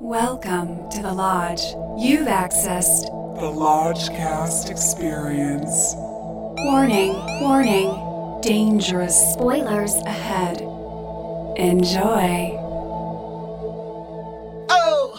Welcome to the Lodge. You've accessed. The Lodgecast experience. Warning, warning. Dangerous spoilers ahead. Enjoy. Oh!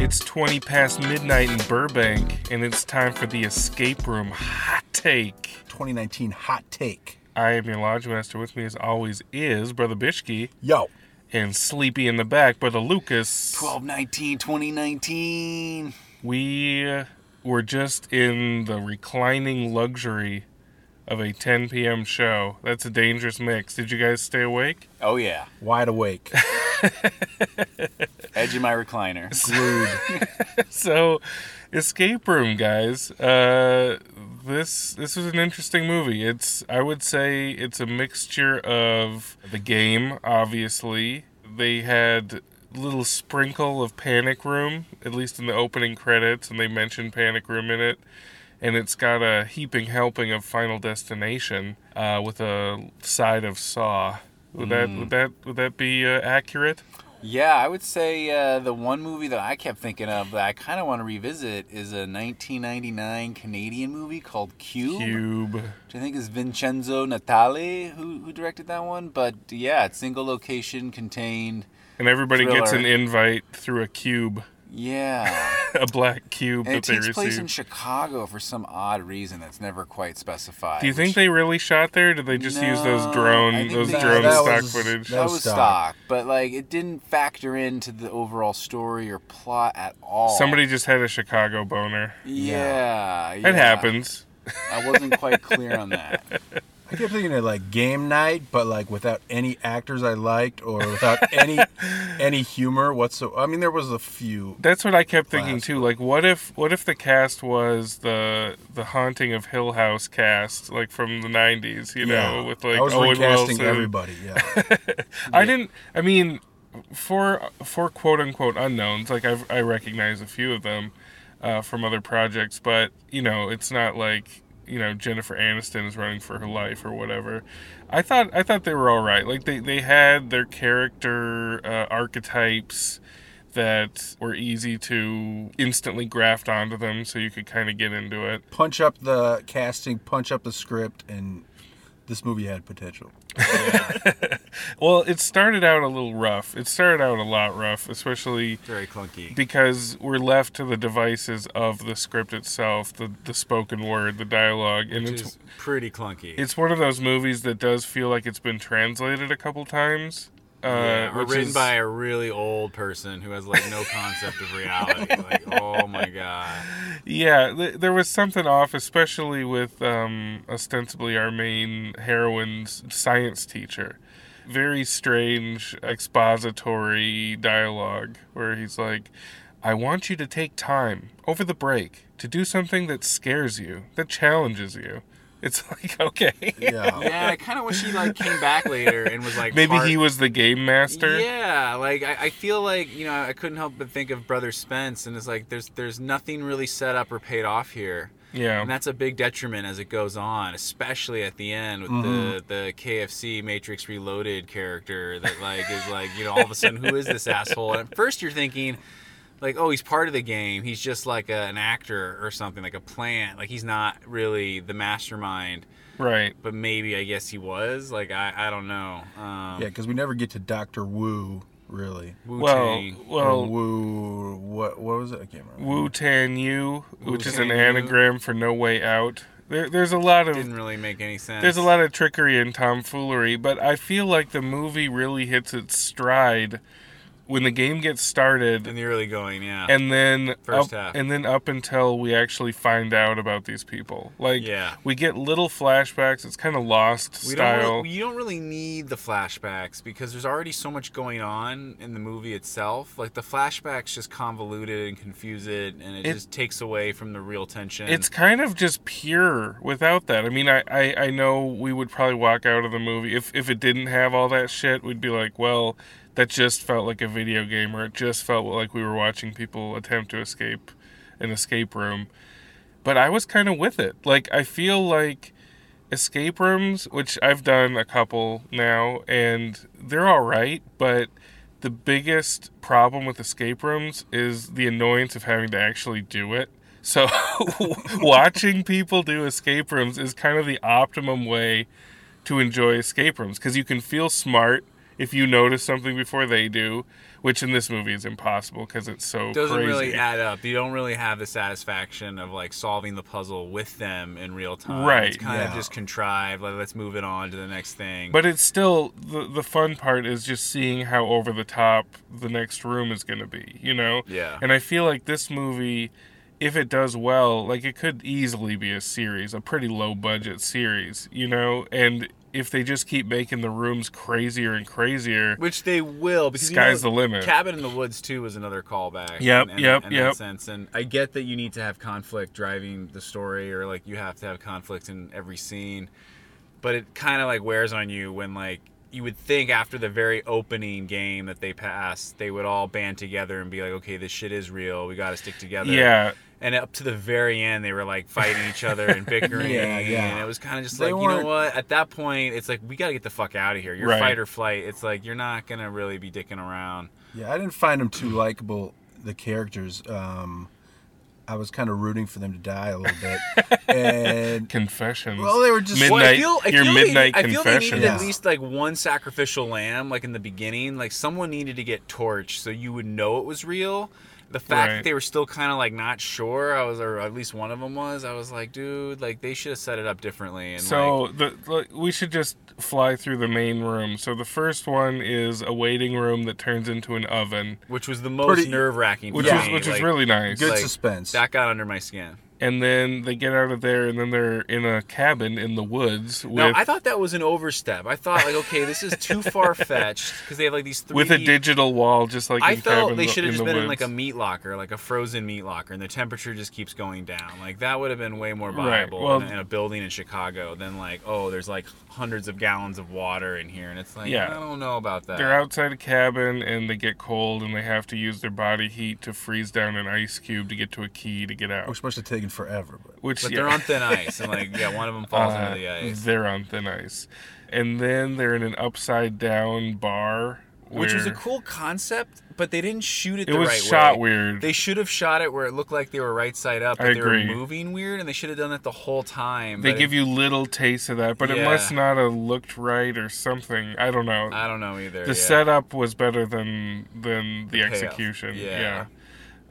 It's 20 past midnight in Burbank, and it's time for the escape room hot take. 2019 hot take. I am your lodge master. With me, as always, is Brother Bishki Yo, and sleepy in the back, Brother Lucas. 1219 2019. We uh, were just in the reclining luxury of a 10 p.m. show. That's a dangerous mix. Did you guys stay awake? Oh, yeah. wide awake, Edge of my recliner. glued. so escape room guys uh this this is an interesting movie. It's i would say it's a mixture of the game obviously. They had little sprinkle of panic room at least in the opening credits and they mentioned panic room in it. And it's got a heaping helping of final destination uh, with a side of saw. Would that would that would that be uh, accurate Yeah, I would say uh, the one movie that I kept thinking of that I kind of want to revisit is a 1999 Canadian movie called Cube, cube which I think is Vincenzo Natali who, who directed that one. But yeah, it's single location contained. and everybody gets an invite through a cube Yeah. a black cube And that it they takes place in. Chicago for some odd reason that's never quite specified. Do you think which- they really shot there? Or did they just use those No, I drone think those they- drone That stock was- footage? that that was was stock. stock, but like it didn't factor into the overall story or plot at all. Somebody just had a Chicago boner. yeah, It happens. I wasn't quite clear on that. I kept thinking of like game night, but like without any actors I liked or without any any humor whatsoever. I mean, there was a few. That's what I kept thinking too. Like, what if what if the cast was the the Haunting of Hill House cast, like from the '90s? You know, with like I was Owen recasting Wilson. everybody. Yeah, I didn't. I mean, for for quote unquote unknowns, like I've, I recognize a few of them uh, from other projects, but you know, it's not like you know Jennifer Aniston is running for her life or whatever. I thought I thought they were all right. Like they they had their character uh, archetypes that were easy to instantly graft onto them, so you could kind of get into it. punch up the casting, punch up the script, and this movie had potential. Well, it started out a little rough. It started out a lot rough, especially Very clunky. because we're left to the devices of the script itself, the the spoken word, the dialogue, and Which it's is pretty clunky. it's one of those movies that does feel like it's been translated a couple times. Uh, yeah, or written is- by a really old person who has like no concept of reality. Like, oh my god. yeah, th- there was something off, especially with um, ostensibly our main heroine's science teacher. Very strange expository dialogue where he's like, I want you to take time over the break to do something that scares you, that challenges you. It's like, okay. Yeah, Yeah, I kind of wish he like came back later and was like Maybe part- he was the game master. Yeah, like I, I feel like you know I couldn't help but think of Brother Spence, and it's like there's there's nothing really set up or paid off here, Yeah. and that's a big detriment as it goes on, especially at the end with Mm-hmm. the the KFC Matrix Reloaded character that like is like you know all of a sudden who is this asshole? And at first you're thinking. Like oh he's part of the game he's just like a, an actor or something like a plant like he's not really the mastermind Right. but maybe I guess he was like I, I don't know um, yeah, because we never get to Doctor Wu really. Wu Well, Tang. Well, Wu, what what was it? I can't remember. Wu Tan Yu, which is an anagram for No Way Out. There, there's a lot of didn't really make any sense. there's a lot of trickery and tomfoolery, but I feel like the movie really hits its stride when the game gets started, in the early going, yeah. and then First up, half. and then up until we actually find out about these people. Like Yeah. we get little flashbacks. It's kind of lost we style. don't really, you don't really need the flashbacks because there's already so much going on in the movie itself. Like the flashbacks just convolute it and confuse it, and it, It- just takes away from the real tension. It's kind of just pure without that. I mean, I, I, I know we would probably walk out of the movie if if it didn't have all that shit. We'd be like, well, that just felt like a video game, or it just felt like we were watching people attempt to escape an escape room. But I was kind of with it. Like I feel like escape rooms, which I've done a couple now, and they're all right, but the biggest problem with escape rooms is the annoyance of having to actually do it. So, watching people do escape rooms is kind of the optimum way to enjoy escape rooms because you can feel smart if you notice something before they do, which in this movie is impossible because it's so doesn't crazy. really add up. You don't really have the satisfaction of like solving the puzzle with them in real time. Right, It's kind of just contrived. Like let's move it on to the next thing. But it's still the the fun part is just seeing how over the top the next room is going to be, you know? Yeah. And I feel like this movie if it does well, like it could easily be a series, a pretty low budget series, you know? And if they just keep making the rooms crazier and crazier, which they will because you Sky's know, the limit. Cabin in the Woods too was another callback. Yep, in, yep, in yep. Sense, and I get that you need to have conflict driving the story, or like you have to have conflict in every scene, but it kind of like wears on you when like you would think after the very opening game that they passed, they would all band together and be like, okay, this shit is real. We got to stick together. yeah, And up to the very end, they were like fighting each other and bickering. Yeah, yeah. And it was kind of just They like, you know what? At that point, it's like, we got to get the fuck out of here. You're Right. fight or flight. It's like, you're not going to really be dicking around. Yeah, I didn't find them too likable. The characters, um, I was kind of rooting for them to die a little bit, and confessions. well, they were just Midnight- Well, I feel, I your feel midnight they, I feel they needed confessions. at least like one sacrificial lamb, like in the beginning. Like someone needed to get torched so you would know it was real. The fact Right. that they were still kind of like not sure, I was, or at least one of them was. I was like, dude, like they should have set it up differently. And So like, the like, we should just fly through the main room. So the first one is a waiting room that turns into an oven, which was the most Pretty- nerve wracking. which Yeah. is which is really nice. good like, suspense. That got under my skin. And then they get out of there, and then they're in a cabin in the woods with No, I thought that was an overstep. I thought like, okay, this is too far fetched because they have like these three. with a digital wall, just like I in felt cabin they should have just the been in like a meat locker, like a frozen meat locker, and the temperature just keeps going down. Like that would have been way more viable Right, viable well- in, in a building in Chicago than like, oh, there's like hundreds of gallons of water in here, and it's like, Yeah. I don't know about that. They're outside a cabin and they get cold and they have to use their body heat to freeze down an ice cube to get to a key to get out. Which must have taken forever, but Which but yeah, they're on thin ice, and like, yeah, one of them falls uh, into the ice. They're on thin ice, and then they're in an upside down bar, Which was a cool concept, but they didn't shoot it It the was shot weird. They should have shot it where it looked like they were right side up, but I they agree. were moving weird, and they should have done it the whole time. They give it- you little taste of that, but it must not have looked right or something. I don't know. I don't know either. the yeah. setup was better than than the, payoff. execution. Yeah. Yeah.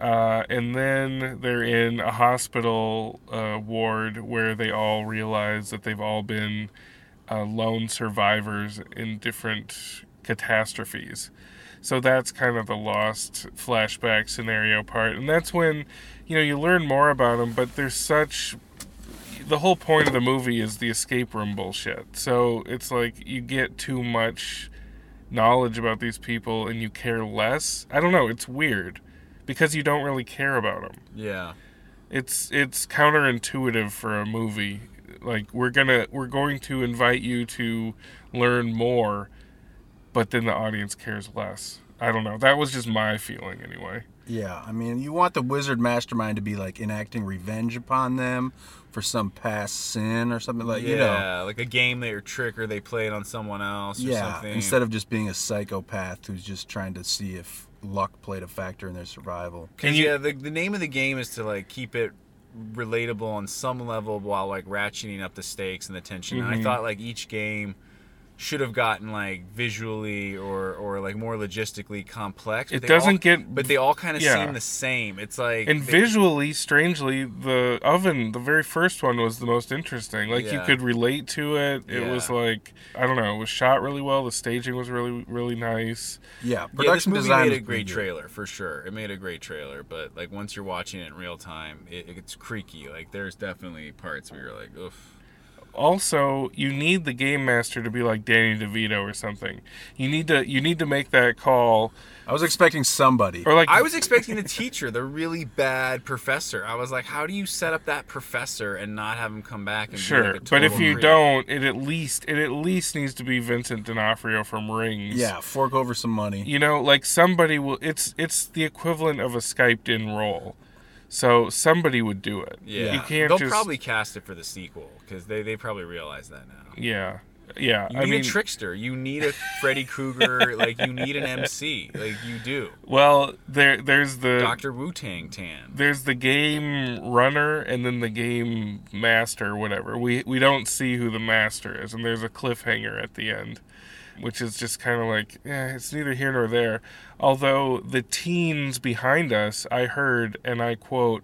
Uh, and then they're in a hospital uh, ward where they all realize that they've all been uh, lone survivors in different catastrophes. So that's kind of the lost flashback scenario part, and that's when you know you learn more about them. But there's such the whole point of the movie is the escape room bullshit. So it's like you get too much knowledge about these people and you care less. I don't know, it's weird because you don't really care about them. Yeah. It's it's counterintuitive for a movie. Like we're going to we're going to invite you to learn more, but then the audience cares less. I don't know. That was just my feeling anyway. yeah, I mean, you want the wizard mastermind to be like enacting revenge upon them for some past sin or something like yeah, you know. Yeah, like a game they or trick or they played on someone else or Yeah, something. instead of just being a psychopath who's just trying to see if luck played a factor in their survival. Can you- yeah, the, the name of the game is to like keep it relatable on some level while like ratcheting up the stakes and the tension. And I Mhm. thought like each game should have gotten like visually or or like more logistically complex. but It they doesn't all- get- but they all kind of yeah. seem the same. It's like And they- visually, strangely, the oven, the very first one, was the most interesting. Like you could relate to it. It was like I don't know, it was shot really well. The staging was really really nice. Yeah, Yeah, production movie design made was a great trailer for sure. It made a great trailer, but like once you're watching it in real time, it, it's creaky. Like there's definitely parts where you're like, oof. Also, you need the game master to be like Danny DeVito or something. You need to you need to make that call I was expecting somebody. or like I was expecting the teacher, the really bad professor. I was like, how do you set up that professor and not have him come back and be sure, like a but if you creep? don't, it at least it at least needs to be Vincent D'Onofrio from Rings. Yeah, fork over some money. You know, like somebody will. It's it's the equivalent of a Skyped in role. So somebody would do it. Yeah, You can't they'll just probably cast it for the sequel because they they probably realize that now. Yeah. Yeah. You I need mean a trickster. You need a Freddy Krueger. like you need an MC. Like you do. well, there there's the Doctor Wu Tang Tan. there's the game runner and then the game master whatever we we don't see who the master is and there's a cliffhanger at the end which is just kind of like yeah it's neither here nor there although the teens behind us i heard and i quote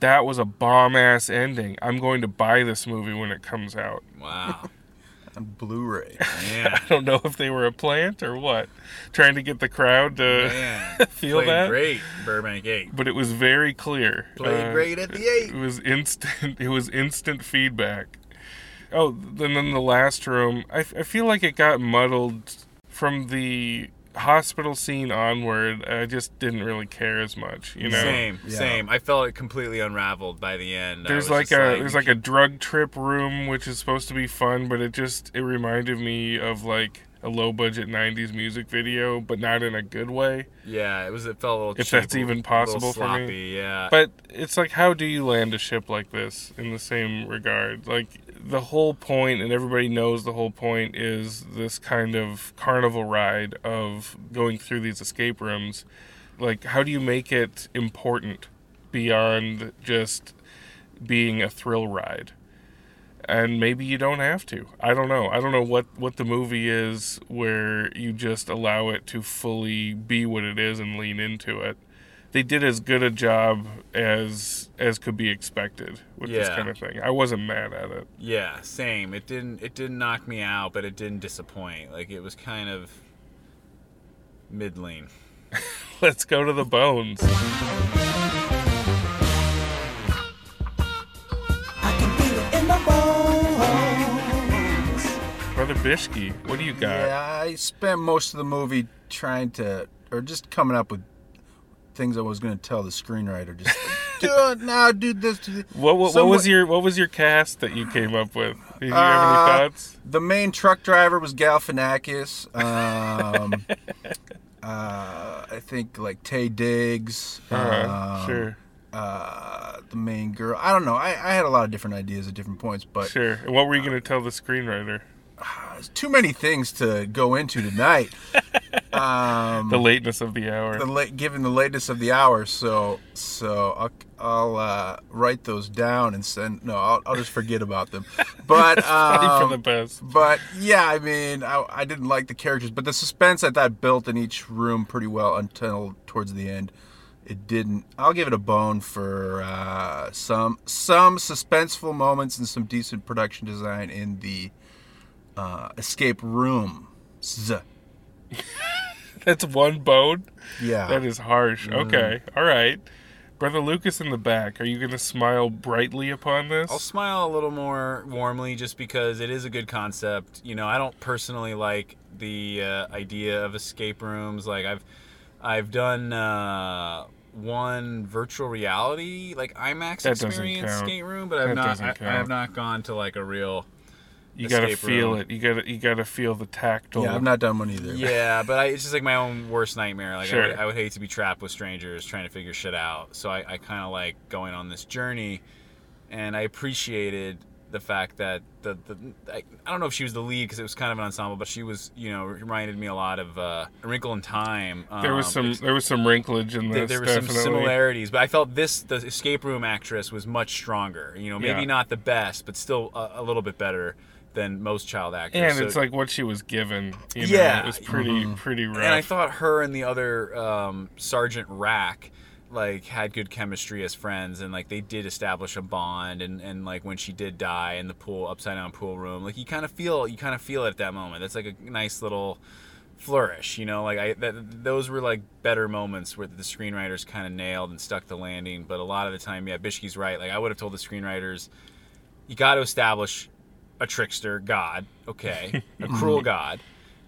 that was a bomb ass ending i'm going to buy this movie when it comes out Wow. on Blu-ray. Man. i don't know if they were a plant or what trying to get the crowd to Man. feel Played that great. Burbank Eight. but it was very clear Played Uh, great at the eight. It was instant. It was instant feedback. Oh, then then the last room. I, f- I feel like it got muddled from the hospital scene onward. I just didn't really care as much. You know. Same, Yeah. same. I felt it completely unraveled by the end. There's like just a there's like a drug trip room which is supposed to be fun, but it just it reminded me of like a low budget '90s music video, but not in a good way. yeah. It was. It felt a little. If cheap, that's a even little possible for me. Yeah. But it's like, how do you land a ship like this in the same regard? Like, the whole point, and everybody knows the whole point, is this kind of carnival ride of going through these escape rooms. Like, how do you make it important beyond just being a thrill ride? And maybe you don't have to. I don't know. I don't know what, what the movie is where you just allow it to fully be what it is and lean into it they did as good a job as as could be expected with this kind of thing. I wasn't mad at it. Yeah, same. It didn't it didn't knock me out, but it didn't disappoint. Like it was kind of middling. Let's go to the bones. Brother Bishki, what do you got? Yeah, I spent most of the movie trying to, or just coming up with things I was going to tell the screenwriter. Just do it now, do this. Do this. What, what, what was your what was your cast that you came up with? Did you have Uh, any thoughts? The main truck driver was Galifianakis. Um, uh, I think like Taye Diggs. Uh-huh, um, sure, Uh, the main girl. I don't know. I, I had a lot of different ideas at different points, but sure. And what were you going to tell the screenwriter? Too many things to go into tonight. um, The lateness of the hour. the late, given the lateness of the hour, so so I'll, I'll uh, write those down and send. No, I'll, I'll just forget about them. But um, the best. but yeah, I mean, I, I didn't like the characters, but the suspense I thought built in each room pretty well until towards the end. It didn't. I'll give it a bone for uh, some some suspenseful moments and some decent production design in the uh, escape room. That's one bone. Yeah. That is harsh. Mm. Okay. All right. Brother Lucas in the back, are you going to smile brightly upon this? I'll smile a little more warmly just because it is a good concept. You know, I don't personally like the uh, idea of escape rooms. Like I've I've done uh, one virtual reality like IMAX That experience count. skate room, but I've That not I, I have not gone to like a real you got to feel room. it. You got to you got to feel the tactile. yeah, I've not done one either. Yeah, but I, it's just like my own worst nightmare. Like I, would, I would hate to be trapped with strangers trying to figure shit out. So I, I kind of like going on this journey, and I appreciated the fact that the, the I, I don't know if she was the lead because it was kind of an ensemble, but she was you know reminded me a lot of uh, A Wrinkle in Time. There was Um, some there was some wrinklage in there, this. there were some similarities, but I felt this the escape room actress was much stronger. You know, maybe Yeah. not the best, but still a, a little bit better than most child actors. And So- it's like what she was given. You know, Yeah. it was pretty pretty rough. and I thought her and the other um, Sergeant Rack like had good chemistry as friends and like they did establish a bond and, and like when she did die in the pool upside down pool room like you kind of feel you kind of feel it at that moment that's like a nice little flourish you know like i that, those were like better moments where the screenwriters kind of nailed and stuck the landing but a lot of the time yeah bishki's right like i would have told the screenwriters you got to establish a trickster god okay a cruel god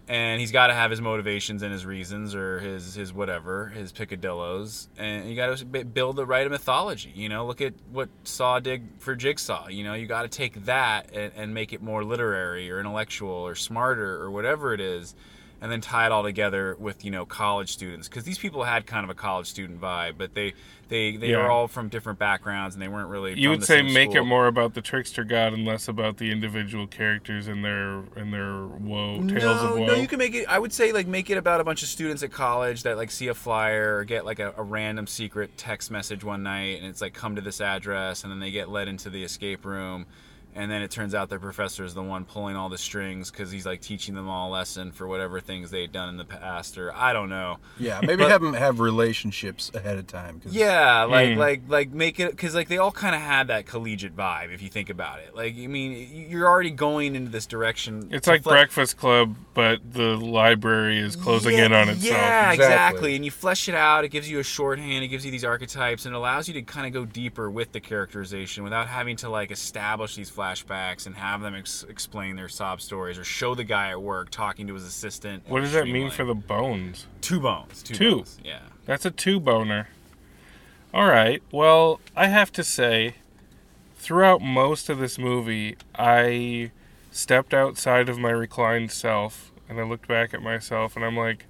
and he's got to have his motivations and his reasons or his his whatever his picadillos and you got to build the right mythology you know? Look at what saw did for jigsaw you know? You got to take that and, and make it more literary or intellectual or smarter or whatever it is and then tie it all together with you know college students because these people had kind of a college student vibe, but they they they Yeah. were all from different backgrounds and they weren't really. You would say make school. it more about the trickster god and less about the individual characters and their and their woe tales no, of woe. No, you can make it. I would say like make it about a bunch of students at college that like see a flyer or get like a, a random secret text message one night, and it's like come to this address, and then they get led into the escape room, and then it turns out their professor is the one pulling all the strings because he's like teaching them all a lesson for whatever things they'd done in the past, or I don't know. Yeah, maybe have them have relationships ahead of time. 'cause- Yeah, like Mm. like like make it because like they all kind of had that collegiate vibe if you think about it. Like I mean, you're already going into this direction. it's like fle- Breakfast Club, but the library is closing Yeah, in on itself. Yeah, Exactly. exactly. And you flesh it out. It gives you a shorthand. It gives you these archetypes, and it allows you to kind of go deeper with the characterization without having to like establish these flashbacks and have them ex- explain their sob stories or show the guy at work talking to his assistant. What does that mean for the bones? two bones? Two. Two. Bones. Yeah. That's a two boner. All right. Well, I have to say, throughout most of this movie, I stepped outside of my reclined self and I looked back at myself and I'm like,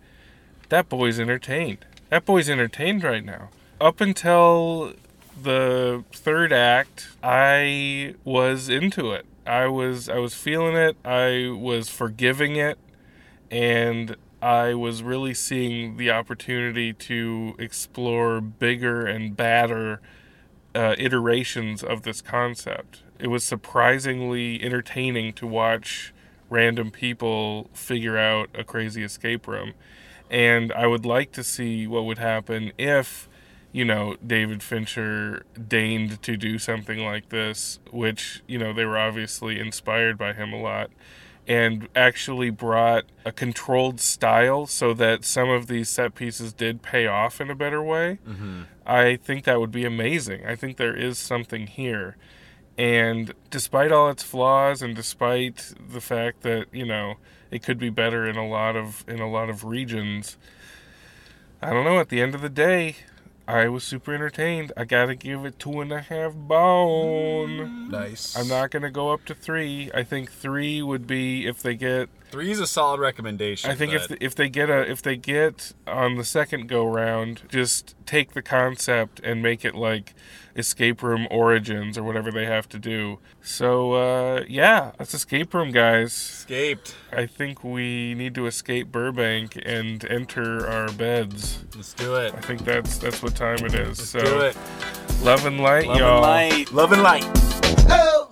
that boy's entertained. That boy's entertained right now. Up until the third act, I was into it. I was I was feeling it. I was forgiving it and I was really seeing the opportunity to explore bigger and badder uh, iterations of this concept. It was surprisingly entertaining to watch random people figure out a crazy escape room. And I would like to see what would happen if, you know, David Fincher deigned to do something like this, which, you know, they were obviously inspired by him a lot and actually brought a controlled style so that some of these set pieces did pay off in a better way. Mm-hmm. I think that would be amazing. I think there is something here. And despite all its flaws and despite the fact that, you know, it could be better in a lot of in a lot of regions, I don't know, at the end of the day, I was super entertained. I gotta give it two and a half bone. Nice. I'm not gonna go up to three. I think three would be if they get. Three is a solid recommendation. I think if but- if they get a if they get on the second go round, just take the concept and make it like escape room origins or whatever they have to do. So uh, yeah, that's escape room, guys. escaped. I think we need to escape Burbank and enter our beds. Let's do it. I think that's that's what time it is. Let's so do it. love and light, Love y'all. and light. Love and light. Oh,